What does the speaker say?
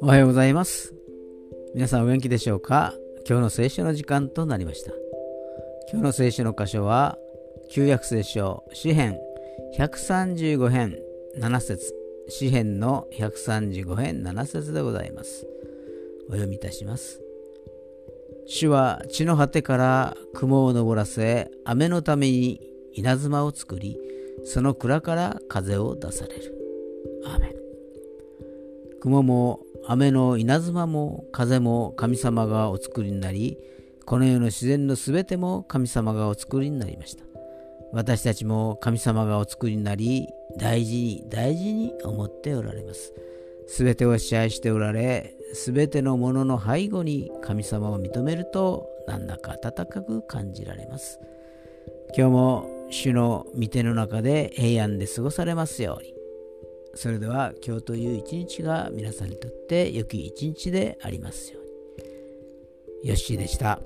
おはようございます。皆さんお元気でしょうか？今日の聖書の時間となりました。今日の聖書の箇所は旧約聖書詩編135編7節。詩編の135編7節でございます。お読みいたします。主は地の果てから雲を昇らせ雨のために稲妻を作りその蔵から風を出される。アーメン。雲も雨の稲妻も風も神様がお作りになりこの世の自然のすべても神様がお作りになりました。私たちも神様がお作りになり大事に大事に思っておられます。すべてを支配しておられすべてのものの背後に神様を認めるとなんだか温かく感じられます。今日も主の御手の中で平安で過ごされますようにそれでは今日という一日が皆さんにとって良き一日でありますように。よッしーでした。